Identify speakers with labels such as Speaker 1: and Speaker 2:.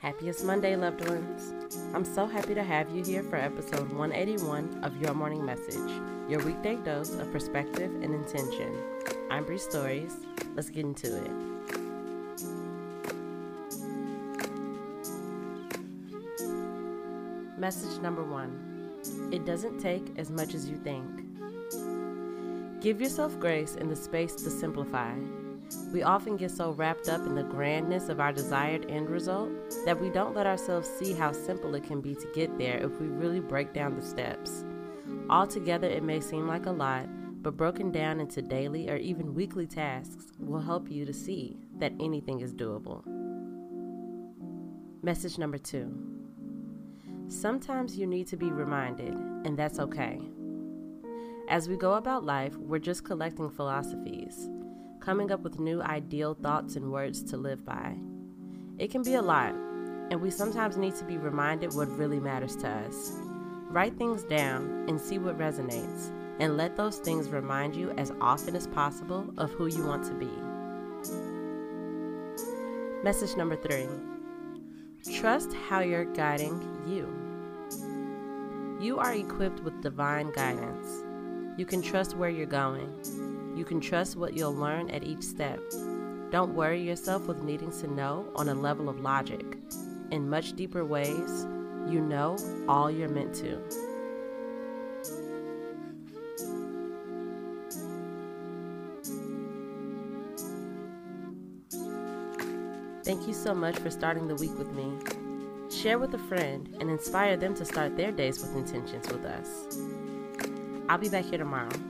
Speaker 1: Happiest Monday, loved ones. I'm so happy to have you here for episode 181 of Your Morning Message, your weekday dose of perspective and intention. I'm Bree Stories. Let's get into it. Message number one It doesn't take as much as you think. Give yourself grace and the space to simplify. We often get so wrapped up in the grandness of our desired end result that we don't let ourselves see how simple it can be to get there if we really break down the steps. Altogether, it may seem like a lot, but broken down into daily or even weekly tasks will help you to see that anything is doable. Message number two Sometimes you need to be reminded, and that's okay. As we go about life, we're just collecting philosophies coming up with new ideal thoughts and words to live by. It can be a lot, and we sometimes need to be reminded what really matters to us. Write things down and see what resonates, and let those things remind you as often as possible of who you want to be. Message number three Trust how you're guiding you. You are equipped with divine guidance. You can trust where you're going. You can trust what you'll learn at each step. Don't worry yourself with needing to know on a level of logic. In much deeper ways, you know all you're meant to. Thank you so much for starting the week with me. Share with a friend and inspire them to start their days with intentions with us. I'll be back here tomorrow.